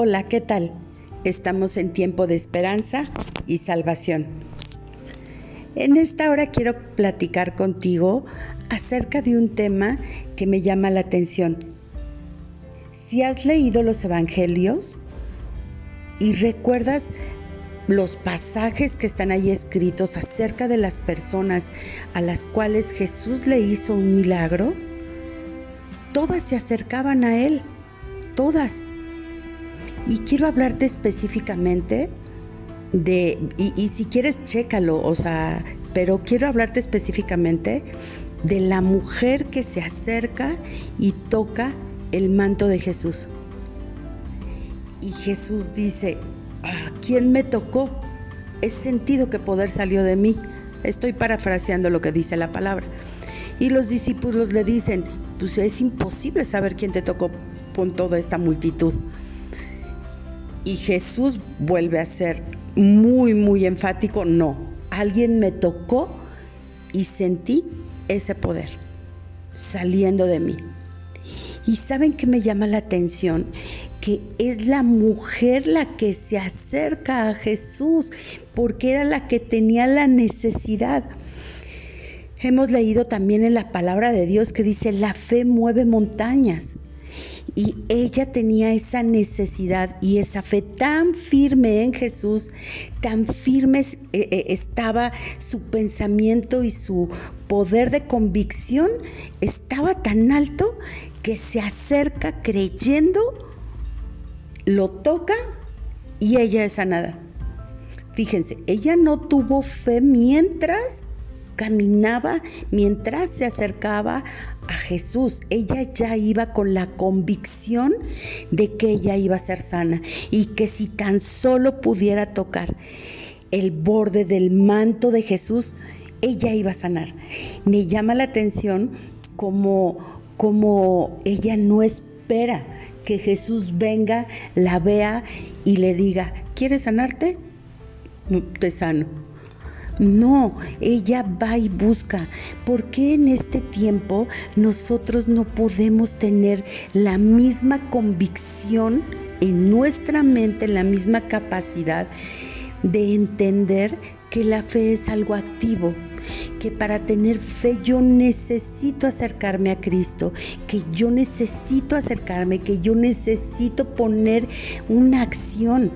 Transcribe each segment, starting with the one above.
Hola, ¿qué tal? Estamos en tiempo de esperanza y salvación. En esta hora quiero platicar contigo acerca de un tema que me llama la atención. Si has leído los evangelios y recuerdas los pasajes que están ahí escritos acerca de las personas a las cuales Jesús le hizo un milagro, todas se acercaban a Él, todas y quiero hablarte específicamente de, y, si quieres, chécalo, o sea, pero quiero hablarte específicamente de la mujer que se acerca y toca el manto de Jesús. Y Jesús dice, ah, ¿quién me tocó? He sentido que poder salió de mí. Estoy parafraseando lo que dice la palabra. Y los discípulos le dicen, pues es imposible saber quién te tocó con toda esta multitud. Y Jesús vuelve a ser muy, muy enfático, no, alguien me tocó y sentí ese poder saliendo de mí. Y saben que me llama la atención que es la mujer la que se acerca a Jesús porque era la que tenía la necesidad. Hemos leído también en la palabra de Dios que dice, la fe mueve montañas. Y ella tenía esa necesidad y esa fe tan firme en Jesús, tan firme eh, eh, estaba su pensamiento y su poder de convicción, estaba tan alto que se acerca creyendo, lo toca y ella es sanada. Fíjense, ella no tuvo fe mientras caminaba, mientras se acercaba a Jesús. Ella ya iba con la convicción de que ella iba a ser sana y que si tan solo pudiera tocar el borde del manto de Jesús, ella iba a sanar. Me llama la atención como, como ella no espera que Jesús venga, la vea y le diga, ¿quieres sanarte? Te sano no, ella va y busca. ¿Por qué en este tiempo nosotros no podemos tener la misma convicción en nuestra mente, la misma capacidad de entender que la fe es algo activo? que para tener fe yo necesito acercarme a Cristo, que yo necesito acercarme, que yo necesito poner una acción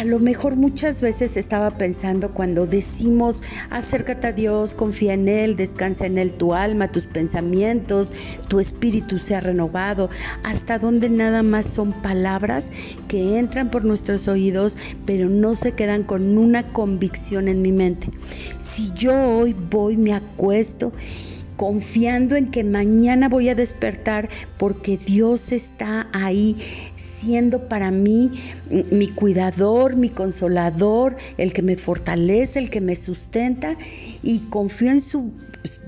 a lo mejor muchas veces estaba pensando cuando decimos acércate a Dios, confía en Él, descansa en Él tu alma, tus pensamientos, tu espíritu sea renovado, hasta donde nada más son palabras que entran por nuestros oídos, pero no se quedan con una convicción en mi mente. Si yo hoy voy, me acuesto, confiando en que mañana voy a despertar porque Dios está ahí siendo para mí mi cuidador, mi consolador, el que me fortalece, el que me sustenta y confío en su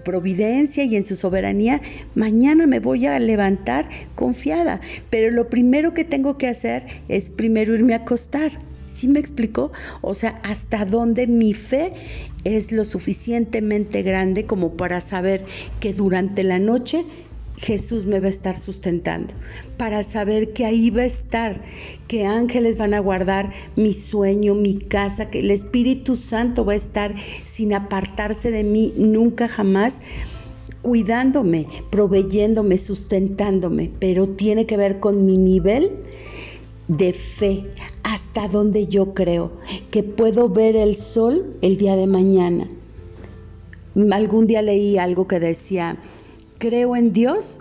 providencia y en su soberanía, mañana me voy a levantar confiada. Pero lo primero que tengo que hacer es primero irme a acostar. ¿Sí me explicó? O sea, hasta dónde mi fe es lo suficientemente grande como para saber que durante la noche Jesús me va a estar sustentando, para saber que ahí va a estar, que ángeles van a guardar mi sueño, mi casa, que el Espíritu Santo va a estar sin apartarse de mí nunca jamás, cuidándome, proveyéndome, sustentándome, pero tiene que ver con mi nivel de fe, hasta donde yo creo que puedo ver el sol el día de mañana. Algún día leí algo que decía, creo en Dios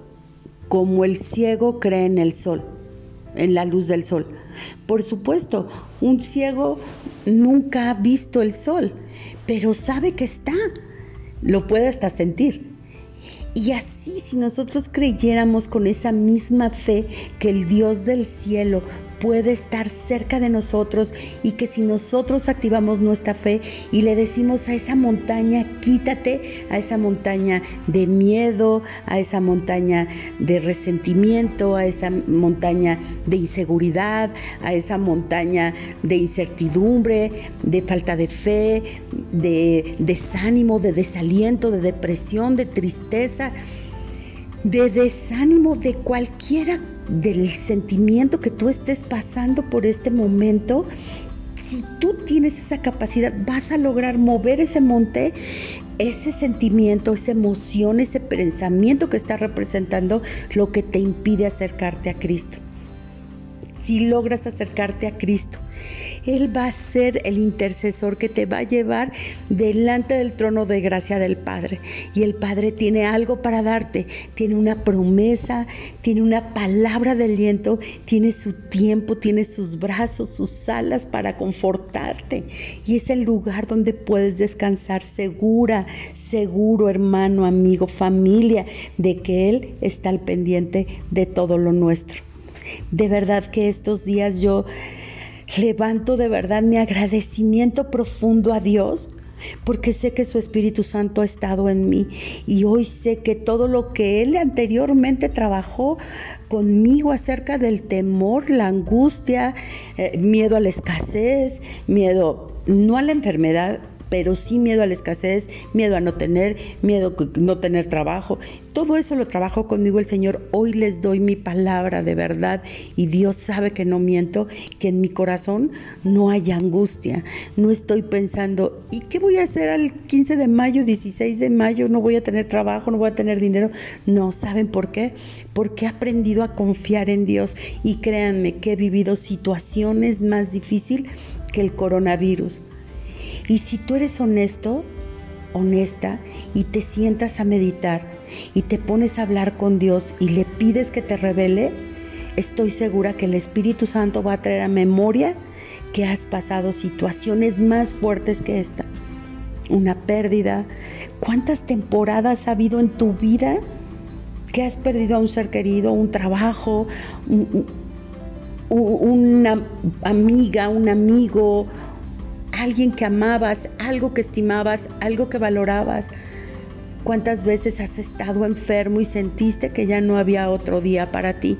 como el ciego cree en el sol, en la luz del sol. Por supuesto, un ciego nunca ha visto el sol, pero sabe que está, lo puede hasta sentir. Y así si nosotros creyéramos con esa misma fe que el Dios del cielo puede estar cerca de nosotros y que si nosotros activamos nuestra fe y le decimos a esa montaña, quítate, a esa montaña de miedo, a esa montaña de resentimiento, a esa montaña de inseguridad, a esa montaña de incertidumbre, de falta de fe, de desánimo, de desaliento, de depresión, de tristeza, de desánimo, de cualquiera del sentimiento que tú estés pasando por este momento, si tú tienes esa capacidad, vas a lograr mover ese monte, ese sentimiento, esa emoción, ese pensamiento que está representando lo que te impide acercarte a Cristo. Si logras acercarte a Cristo, él va a ser el intercesor que te va a llevar delante del trono de gracia del Padre. Y el Padre tiene algo para darte, tiene una promesa, tiene una palabra de aliento, tiene su tiempo, tiene sus brazos, sus alas para confortarte. Y es el lugar donde puedes descansar segura, seguro, hermano, amigo, familia, de que Él está al pendiente de todo lo nuestro. De verdad que estos días yo levanto de verdad mi agradecimiento profundo a Dios porque sé que su Espíritu Santo ha estado en mí. Y hoy sé que todo lo que Él anteriormente trabajó conmigo acerca del temor, la angustia, eh, miedo a la escasez, miedo no a la enfermedad, pero sí miedo a la escasez, miedo a no tener, miedo a no tener trabajo. Todo eso lo trabajó conmigo el Señor. Hoy les doy mi palabra de verdad y Dios sabe que no miento, que en mi corazón no hay angustia. No estoy pensando, ¿y qué voy a hacer al 15 de mayo, 16 de mayo? No voy a tener trabajo, no voy a tener dinero. No, ¿saben por qué? Porque he aprendido a confiar en Dios y créanme que he vivido situaciones más difíciles que el coronavirus y si tú eres honesto, honesta, y te sientas a meditar y te pones a hablar con Dios y le pides que te revele, estoy segura que el Espíritu Santo va a traer a memoria que has pasado situaciones más fuertes que esta. Una pérdida. ¿Cuántas temporadas ha habido en tu vida que has perdido a un ser querido, un trabajo, una amiga, un amigo, alguien que amabas, algo que estimabas, algo que valorabas. ¿Cuántas veces has estado enfermo y sentiste que ya no había otro día para ti?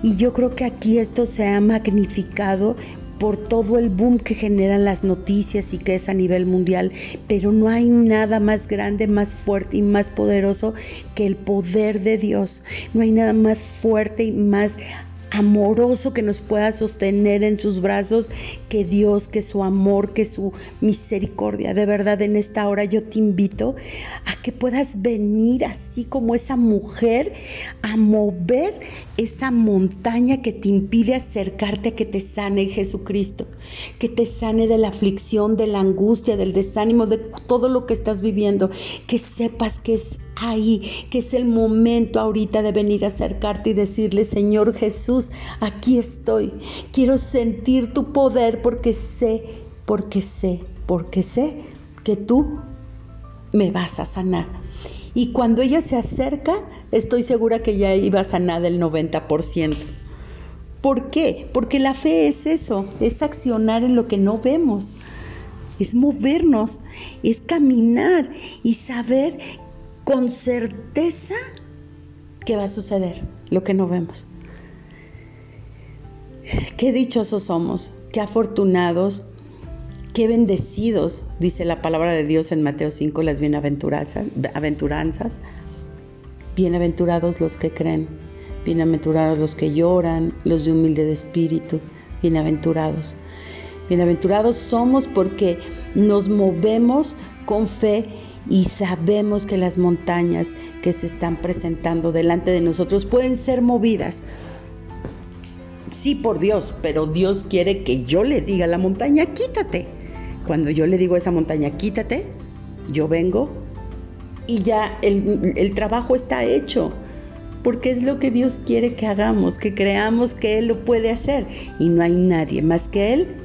Y yo creo que aquí esto se ha magnificado por todo el boom que generan las noticias y que es a nivel mundial, pero no hay nada más grande, más fuerte y más poderoso que el poder de Dios. No hay nada más fuerte y más amoroso que nos pueda sostener en sus brazos, que Dios, que su amor, que su misericordia. De verdad, en esta hora yo te invito a que puedas venir así como esa mujer a mover esa montaña que te impide acercarte a que te sane Jesucristo, que te sane de la aflicción, de la angustia, del desánimo, de todo lo que estás viviendo, que sepas que es ahí, que es el momento ahorita de venir a acercarte y decirle, Señor Jesús, aquí estoy. Quiero sentir tu poder porque sé, porque sé, porque sé que tú me vas a sanar. Y cuando ella se acerca, estoy segura que ya iba a sanar el 90%. ¿Por qué? Porque la fe es eso, es accionar en lo que no vemos, es movernos, es caminar y saber con certeza que va a suceder lo que no vemos. Qué dichosos somos, qué afortunados, qué bendecidos, dice la palabra de Dios en Mateo 5, las bienaventuranzas. Bienaventurados los que creen, bienaventurados los que lloran, los de humilde de espíritu, bienaventurados. Bienaventurados somos porque nos movemos con fe y sabemos que las montañas que se están presentando delante de nosotros pueden ser movidas. Sí, por Dios, pero Dios quiere que yo le diga a la montaña, quítate. Cuando yo le digo a esa montaña, quítate, yo vengo y ya el, el trabajo está hecho porque es lo que Dios quiere que hagamos, que creamos que Él lo puede hacer y no hay nadie más que Él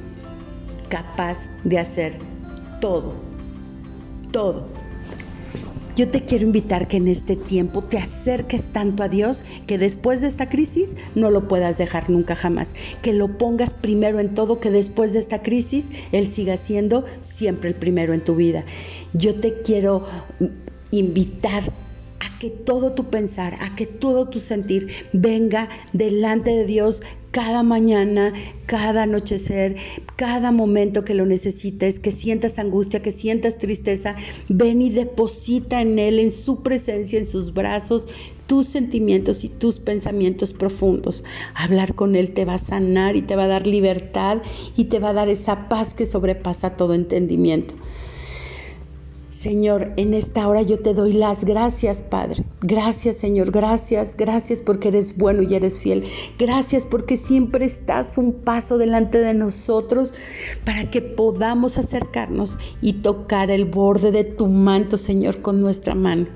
capaz de hacer todo, todo. Yo te quiero invitar que en este tiempo te acerques tanto a Dios que después de esta crisis no lo puedas dejar nunca jamás. Que lo pongas primero en todo, que después de esta crisis Él siga siendo siempre el primero en tu vida. Yo te quiero invitar que todo tu pensar, a que todo tu sentir venga delante de Dios cada mañana, cada anochecer, cada momento que lo necesites, que sientas angustia, que sientas tristeza, ven y deposita en Él, en su presencia, en sus brazos, tus sentimientos y tus pensamientos profundos. Hablar con Él te va a sanar y te va a dar libertad y te va a dar esa paz que sobrepasa todo entendimiento. Señor, en esta hora yo te doy las gracias, Padre. Gracias, Señor. Gracias, gracias porque eres bueno y eres fiel. Gracias porque siempre estás un paso delante de nosotros para que podamos acercarnos y tocar el borde de tu manto, Señor, con nuestra mano.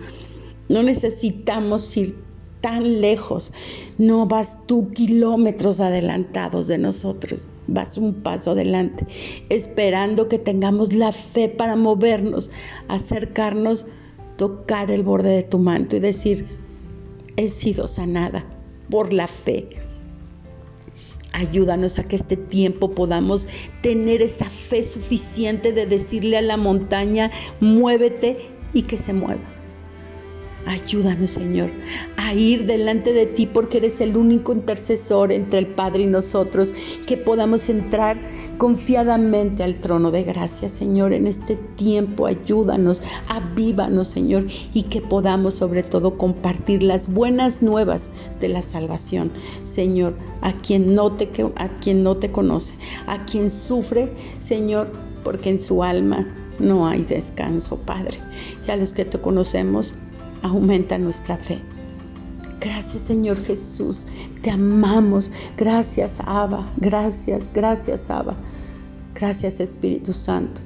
No necesitamos ir tan lejos. No vas tú kilómetros adelantados de nosotros vas un paso adelante, esperando que tengamos la fe para movernos, acercarnos, tocar el borde de tu manto y decir, he sido sanada por la fe. Ayúdanos a que este tiempo podamos tener esa fe suficiente de decirle a la montaña, muévete y que se mueva Ayúdanos, Señor, a ir delante de ti porque eres el único intercesor entre el Padre y nosotros, que podamos entrar confiadamente al trono de gracia, Señor, en este tiempo. Ayúdanos, avívanos, Señor, y que podamos sobre todo compartir las buenas nuevas de la salvación, Señor, a quien no te, a quien no te conoce, a quien sufre, Señor, porque en su alma no hay descanso, Padre. Y a los que te conocemos, aumenta nuestra fe. Gracias Señor Jesús, te amamos. Gracias Abba, gracias, gracias Abba. Gracias Espíritu Santo.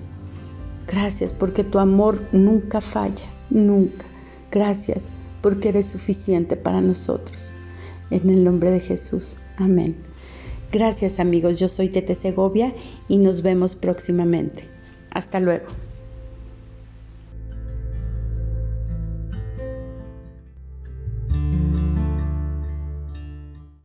Gracias porque tu amor nunca falla, nunca. Gracias porque eres suficiente para nosotros. En el nombre de Jesús. Amén. Gracias amigos, yo soy Tete Segovia y nos vemos próximamente. Hasta luego.